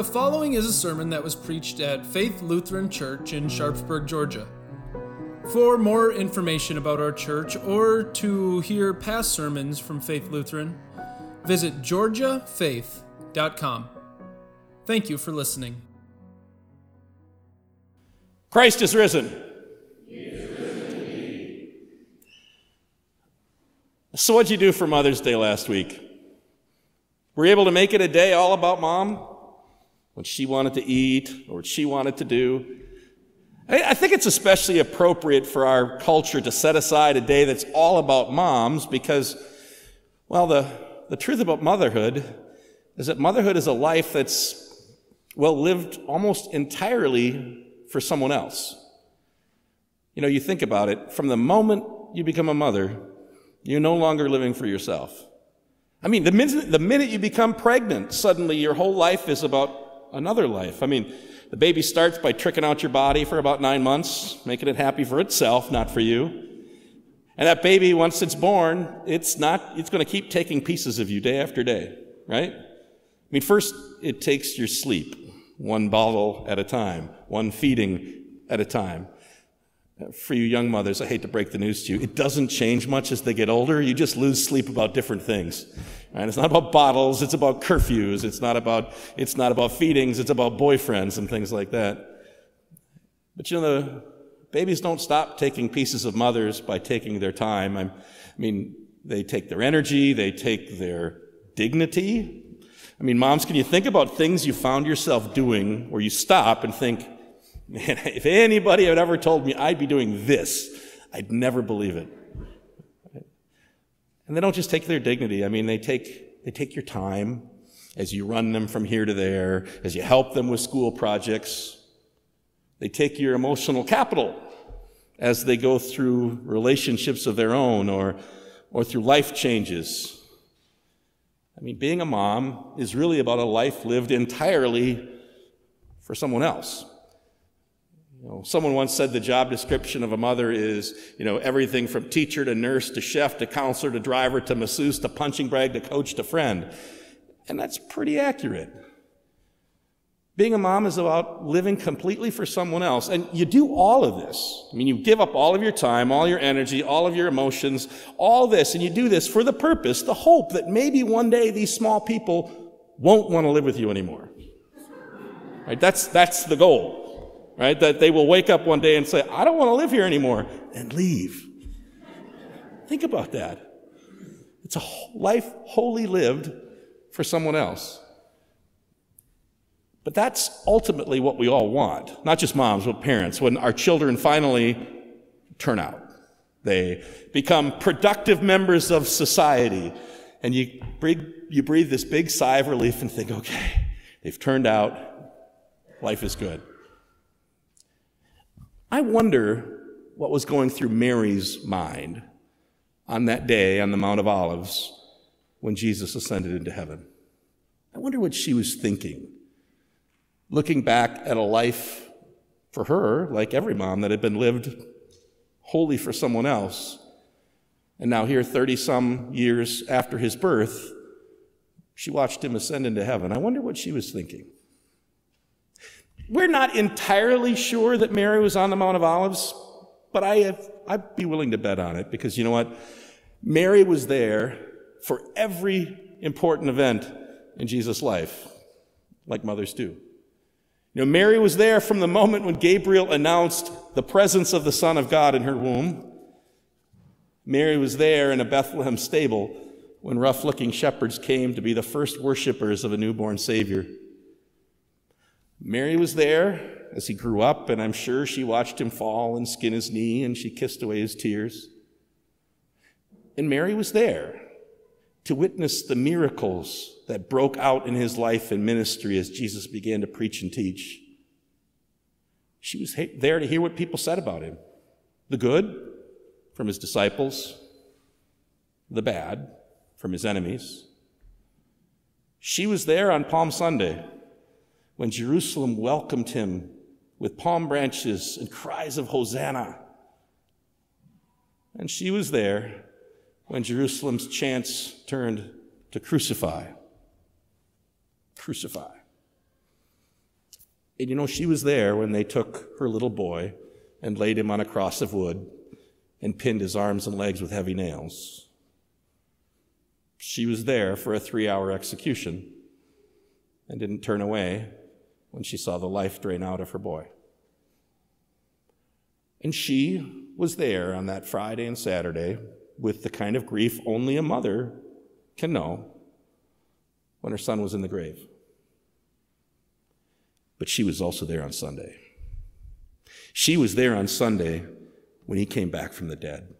The following is a sermon that was preached at Faith Lutheran Church in Sharpsburg, Georgia. For more information about our church or to hear past sermons from Faith Lutheran, visit georgiafaith.com. Thank you for listening. Christ is risen. so, what'd you do for Mother's Day last week? Were you able to make it a day all about mom? What she wanted to eat or what she wanted to do. I think it's especially appropriate for our culture to set aside a day that's all about moms because, well, the, the truth about motherhood is that motherhood is a life that's, well, lived almost entirely for someone else. You know, you think about it, from the moment you become a mother, you're no longer living for yourself. I mean, the minute, the minute you become pregnant, suddenly your whole life is about another life. I mean, the baby starts by tricking out your body for about nine months, making it happy for itself, not for you. And that baby, once it's born, it's not, it's going to keep taking pieces of you day after day, right? I mean, first, it takes your sleep, one bottle at a time, one feeding at a time. For you young mothers, I hate to break the news to you, it doesn't change much as they get older. You just lose sleep about different things. It's not about bottles, it's about curfews, it's not about, it's not about feedings, it's about boyfriends and things like that. But you know, the babies don't stop taking pieces of mothers by taking their time. I'm, I mean, they take their energy, they take their dignity. I mean, moms, can you think about things you found yourself doing where you stop and think, man, if anybody had ever told me I'd be doing this, I'd never believe it. And they don't just take their dignity. I mean, they take, they take your time as you run them from here to there, as you help them with school projects. They take your emotional capital as they go through relationships of their own or, or through life changes. I mean, being a mom is really about a life lived entirely for someone else. You know, someone once said the job description of a mother is, you know, everything from teacher to nurse to chef to counselor to driver to masseuse to punching bag to coach to friend. And that's pretty accurate. Being a mom is about living completely for someone else. And you do all of this. I mean, you give up all of your time, all your energy, all of your emotions, all this, and you do this for the purpose, the hope that maybe one day these small people won't want to live with you anymore. Right? That's, that's the goal right? That they will wake up one day and say, I don't want to live here anymore, and leave. Think about that. It's a life wholly lived for someone else. But that's ultimately what we all want, not just moms, but parents, when our children finally turn out. They become productive members of society. And you breathe, you breathe this big sigh of relief and think, okay, they've turned out. Life is good. I wonder what was going through Mary's mind on that day on the Mount of Olives when Jesus ascended into heaven. I wonder what she was thinking, looking back at a life for her, like every mom, that had been lived wholly for someone else. And now, here, 30 some years after his birth, she watched him ascend into heaven. I wonder what she was thinking. We're not entirely sure that Mary was on the Mount of Olives, but I have, I'd be willing to bet on it because you know what? Mary was there for every important event in Jesus' life, like mothers do. You know, Mary was there from the moment when Gabriel announced the presence of the Son of God in her womb. Mary was there in a Bethlehem stable when rough looking shepherds came to be the first worshippers of a newborn Savior. Mary was there as he grew up, and I'm sure she watched him fall and skin his knee, and she kissed away his tears. And Mary was there to witness the miracles that broke out in his life and ministry as Jesus began to preach and teach. She was there to hear what people said about him the good from his disciples, the bad from his enemies. She was there on Palm Sunday when Jerusalem welcomed him with palm branches and cries of Hosanna. And she was there when Jerusalem's chants turned to crucify. Crucify. And you know, she was there when they took her little boy and laid him on a cross of wood and pinned his arms and legs with heavy nails. She was there for a three hour execution and didn't turn away when she saw the life drain out of her boy. And she was there on that Friday and Saturday with the kind of grief only a mother can know when her son was in the grave. But she was also there on Sunday. She was there on Sunday when he came back from the dead.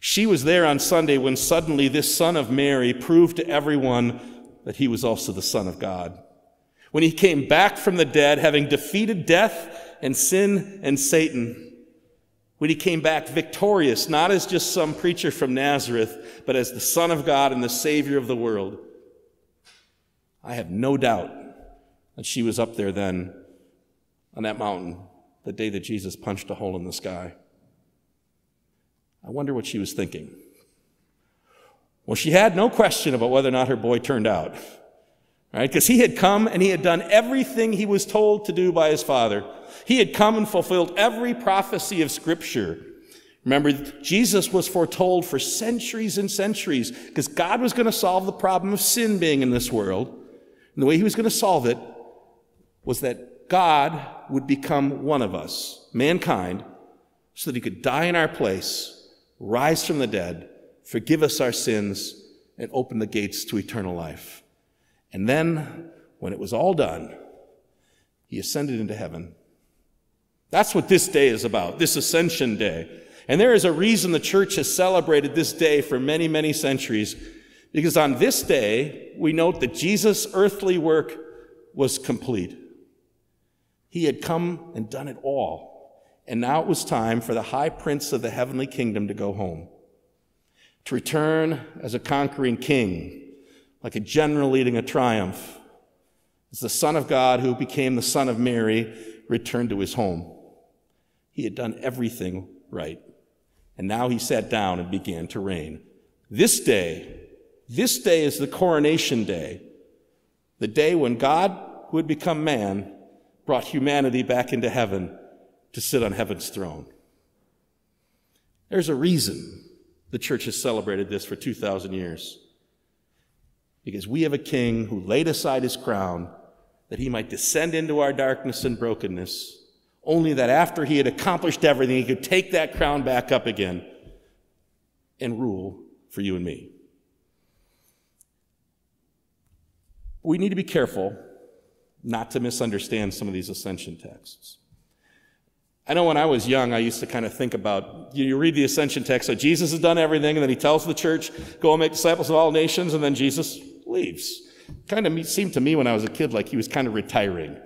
She was there on Sunday when suddenly this son of Mary proved to everyone that he was also the Son of God. When he came back from the dead, having defeated death and sin and Satan. When he came back victorious, not as just some preacher from Nazareth, but as the Son of God and the Savior of the world. I have no doubt that she was up there then on that mountain the day that Jesus punched a hole in the sky. I wonder what she was thinking. Well, she had no question about whether or not her boy turned out, right? Because he had come and he had done everything he was told to do by his father. He had come and fulfilled every prophecy of Scripture. Remember, Jesus was foretold for centuries and centuries because God was going to solve the problem of sin being in this world. And the way he was going to solve it was that God would become one of us, mankind, so that he could die in our place, rise from the dead, forgive us our sins, and open the gates to eternal life. And then, when it was all done, he ascended into heaven. That's what this day is about, this ascension day. And there is a reason the church has celebrated this day for many, many centuries, because on this day, we note that Jesus' earthly work was complete. He had come and done it all. And now it was time for the high prince of the heavenly kingdom to go home, to return as a conquering king, like a general leading a triumph, as the Son of God who became the Son of Mary returned to his home. He had done everything right. And now he sat down and began to reign. This day, this day is the coronation day, the day when God, who had become man, brought humanity back into heaven to sit on heaven's throne. There's a reason the church has celebrated this for 2,000 years. Because we have a king who laid aside his crown that he might descend into our darkness and brokenness, only that after he had accomplished everything, he could take that crown back up again and rule for you and me. We need to be careful not to misunderstand some of these ascension texts. I know when I was young, I used to kind of think about you, read the ascension text, so Jesus has done everything, and then he tells the church, go and make disciples of all nations, and then Jesus leaves. Kind of seemed to me when I was a kid like he was kind of retiring,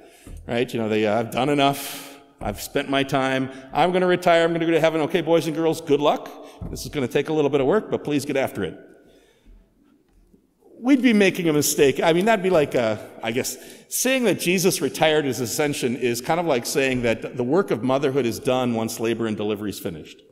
right? You know, they, uh, I've done enough. I've spent my time. I'm going to retire. I'm going to go to heaven. Okay, boys and girls, good luck. This is going to take a little bit of work, but please get after it we'd be making a mistake. I mean, that'd be like, uh, I guess, saying that Jesus retired his ascension is kind of like saying that the work of motherhood is done once labor and delivery is finished.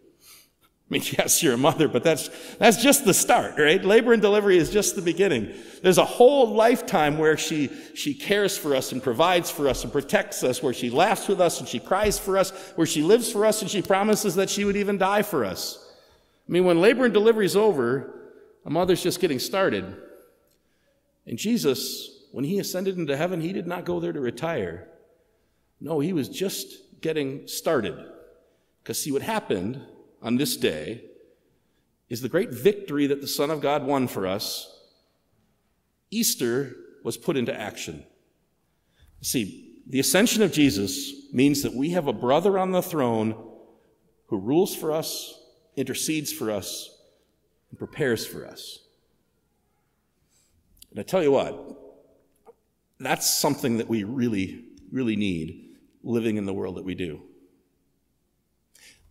I mean, yes, you're a mother, but that's, that's just the start, right? Labor and delivery is just the beginning. There's a whole lifetime where she, she cares for us and provides for us and protects us, where she laughs with us and she cries for us, where she lives for us and she promises that she would even die for us. I mean, when labor and delivery is over, a mother's just getting started. And Jesus, when he ascended into heaven, he did not go there to retire. No, he was just getting started. Because see, what happened on this day is the great victory that the Son of God won for us. Easter was put into action. See, the ascension of Jesus means that we have a brother on the throne who rules for us, intercedes for us, and prepares for us. And I tell you what, that's something that we really, really need living in the world that we do.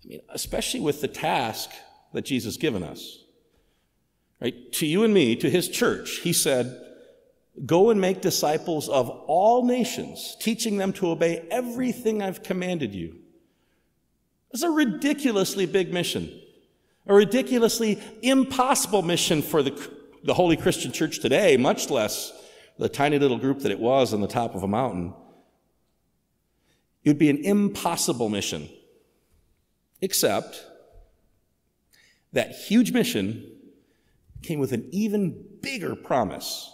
I mean, especially with the task that Jesus given us. Right? To you and me, to his church, he said, Go and make disciples of all nations, teaching them to obey everything I've commanded you. It's a ridiculously big mission, a ridiculously impossible mission for the the holy Christian church today, much less the tiny little group that it was on the top of a mountain. It would be an impossible mission. Except that huge mission came with an even bigger promise.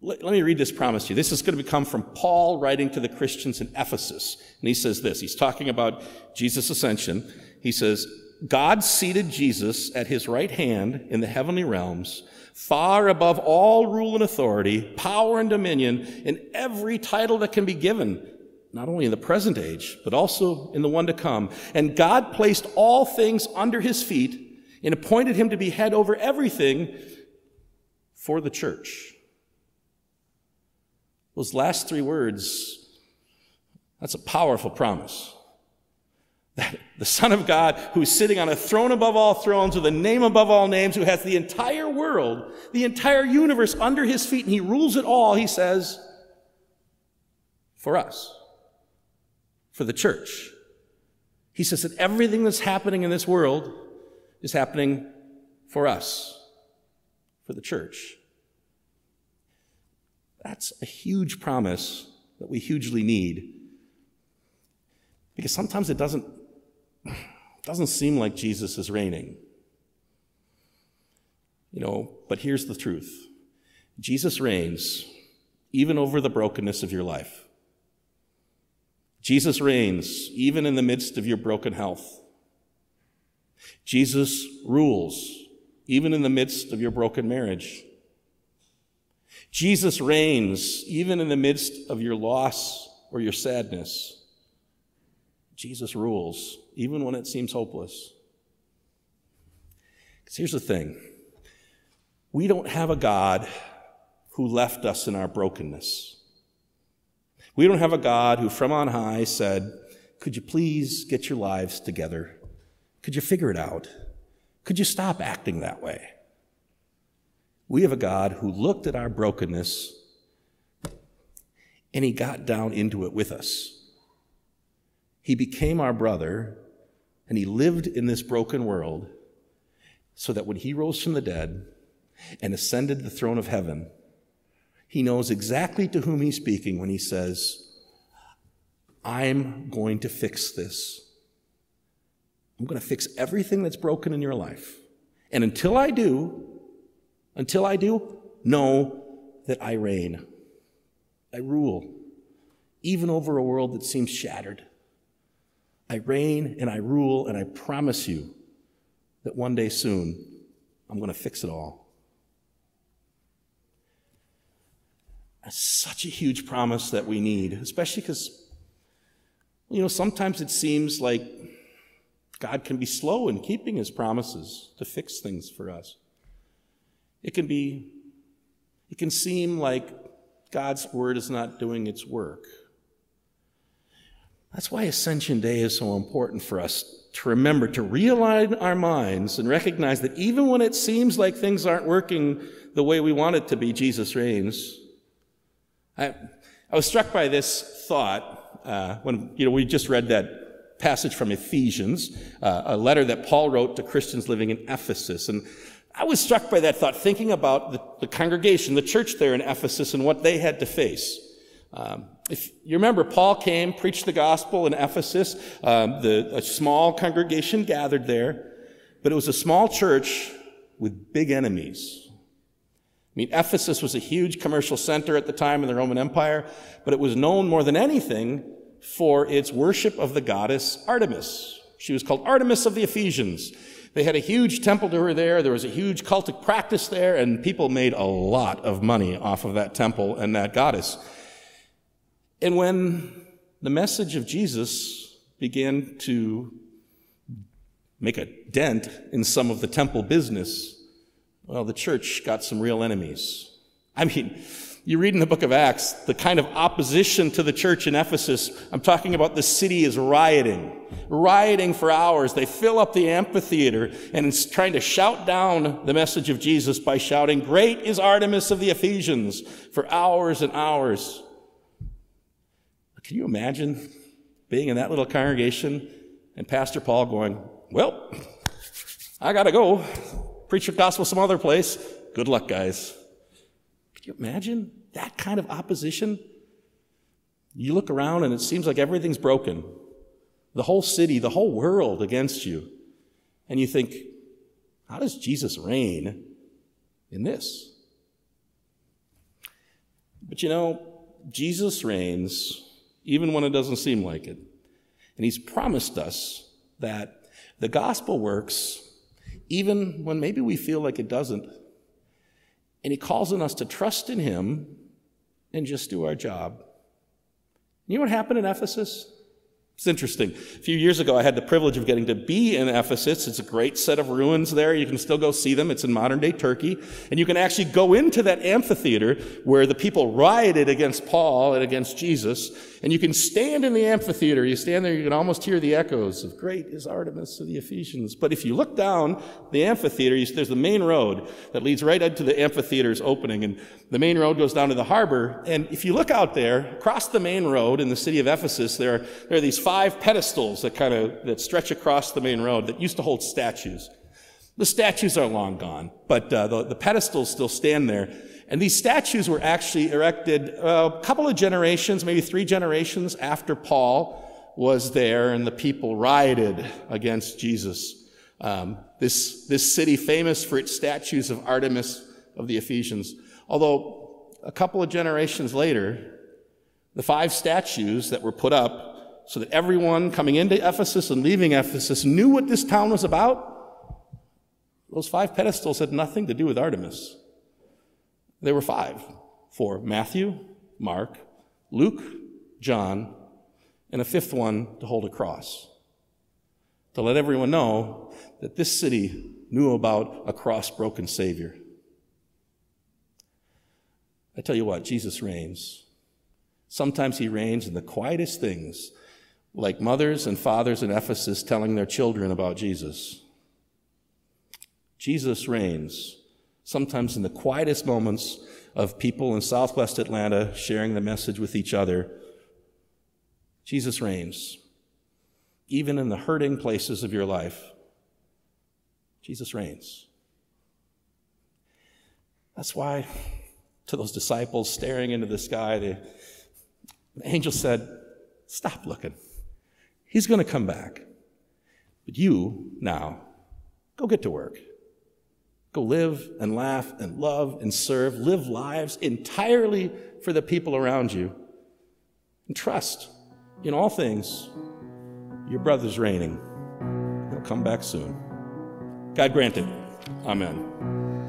Let, let, me read this promise to you. This is going to come from Paul writing to the Christians in Ephesus. And he says this He's talking about Jesus' ascension. He says, God seated Jesus at his right hand in the heavenly realms, far above all rule and authority, power and dominion, and every title that can be given, not only in the present age, but also in the one to come. And God placed all things under his feet and appointed him to be head over everything for the church. Those last three words, that's a powerful promise. That the Son of God, who's sitting on a throne above all thrones with a name above all names, who has the entire world, the entire universe under his feet, and he rules it all, he says, for us, for the church. He says that everything that's happening in this world is happening for us, for the church. That's a huge promise that we hugely need. Because sometimes it doesn't doesn't seem like Jesus is reigning. You know, but here's the truth Jesus reigns even over the brokenness of your life. Jesus reigns even in the midst of your broken health. Jesus rules even in the midst of your broken marriage. Jesus reigns even in the midst of your loss or your sadness. Jesus rules, even when it seems hopeless. Because here's the thing we don't have a God who left us in our brokenness. We don't have a God who from on high said, Could you please get your lives together? Could you figure it out? Could you stop acting that way? We have a God who looked at our brokenness and he got down into it with us. He became our brother, and he lived in this broken world so that when he rose from the dead and ascended the throne of heaven, he knows exactly to whom he's speaking when he says, I'm going to fix this. I'm going to fix everything that's broken in your life. And until I do, until I do, know that I reign. I rule, even over a world that seems shattered. I reign and I rule, and I promise you that one day soon I'm going to fix it all. That's such a huge promise that we need, especially because, you know, sometimes it seems like God can be slow in keeping his promises to fix things for us. It can be, it can seem like God's word is not doing its work. That's why Ascension Day is so important for us to remember, to realign our minds and recognize that even when it seems like things aren't working the way we want it to be, Jesus reigns. I, I was struck by this thought uh, when you know we just read that passage from Ephesians, uh, a letter that Paul wrote to Christians living in Ephesus, and I was struck by that thought, thinking about the, the congregation, the church there in Ephesus, and what they had to face. Um, if you remember, Paul came, preached the gospel in Ephesus. Um, the, a small congregation gathered there, but it was a small church with big enemies. I mean, Ephesus was a huge commercial center at the time in the Roman Empire, but it was known more than anything for its worship of the goddess Artemis. She was called Artemis of the Ephesians. They had a huge temple to her there. There was a huge cultic practice there, and people made a lot of money off of that temple and that goddess. And when the message of Jesus began to make a dent in some of the temple business, well, the church got some real enemies. I mean, you read in the book of Acts the kind of opposition to the church in Ephesus. I'm talking about the city is rioting, rioting for hours. They fill up the amphitheater and it's trying to shout down the message of Jesus by shouting, Great is Artemis of the Ephesians for hours and hours. Can you imagine being in that little congregation and Pastor Paul going, Well, I got to go preach your gospel some other place. Good luck, guys. Can you imagine that kind of opposition? You look around and it seems like everything's broken. The whole city, the whole world against you. And you think, how does Jesus reign in this? But you know, Jesus reigns even when it doesn't seem like it. And he's promised us that the gospel works even when maybe we feel like it doesn't. And he calls on us to trust in him and just do our job. You know what happened in Ephesus? It's interesting. A few years ago, I had the privilege of getting to be in Ephesus. It's a great set of ruins there. You can still go see them. It's in modern day Turkey. And you can actually go into that amphitheater where the people rioted against Paul and against Jesus. And you can stand in the amphitheater. You stand there, you can almost hear the echoes of great is Artemis of the Ephesians. But if you look down the amphitheater, you, there's the main road that leads right into the amphitheater's opening. And the main road goes down to the harbor. And if you look out there, across the main road in the city of Ephesus, there are, there are these five pedestals that kind of that stretch across the main road that used to hold statues. The statues are long gone, but uh, the, the, pedestals still stand there. And these statues were actually erected uh, a couple of generations, maybe three generations after Paul was there and the people rioted against Jesus. Um, this, this city famous for its statues of Artemis of the Ephesians. Although a couple of generations later, the five statues that were put up so that everyone coming into Ephesus and leaving Ephesus knew what this town was about, those five pedestals had nothing to do with Artemis. There were five for Matthew, Mark, Luke, John, and a fifth one to hold a cross. To let everyone know that this city knew about a cross broken Savior. I tell you what, Jesus reigns. Sometimes he reigns in the quietest things like mothers and fathers in Ephesus telling their children about Jesus. Jesus reigns, sometimes in the quietest moments of people in southwest Atlanta sharing the message with each other. Jesus reigns, even in the hurting places of your life. Jesus reigns. That's why, to those disciples staring into the sky, the angel said, Stop looking. He's going to come back. But you, now, go get to work. Go live and laugh and love and serve. Live lives entirely for the people around you. And trust in all things your brother's reigning. He'll come back soon. God grant it. Amen.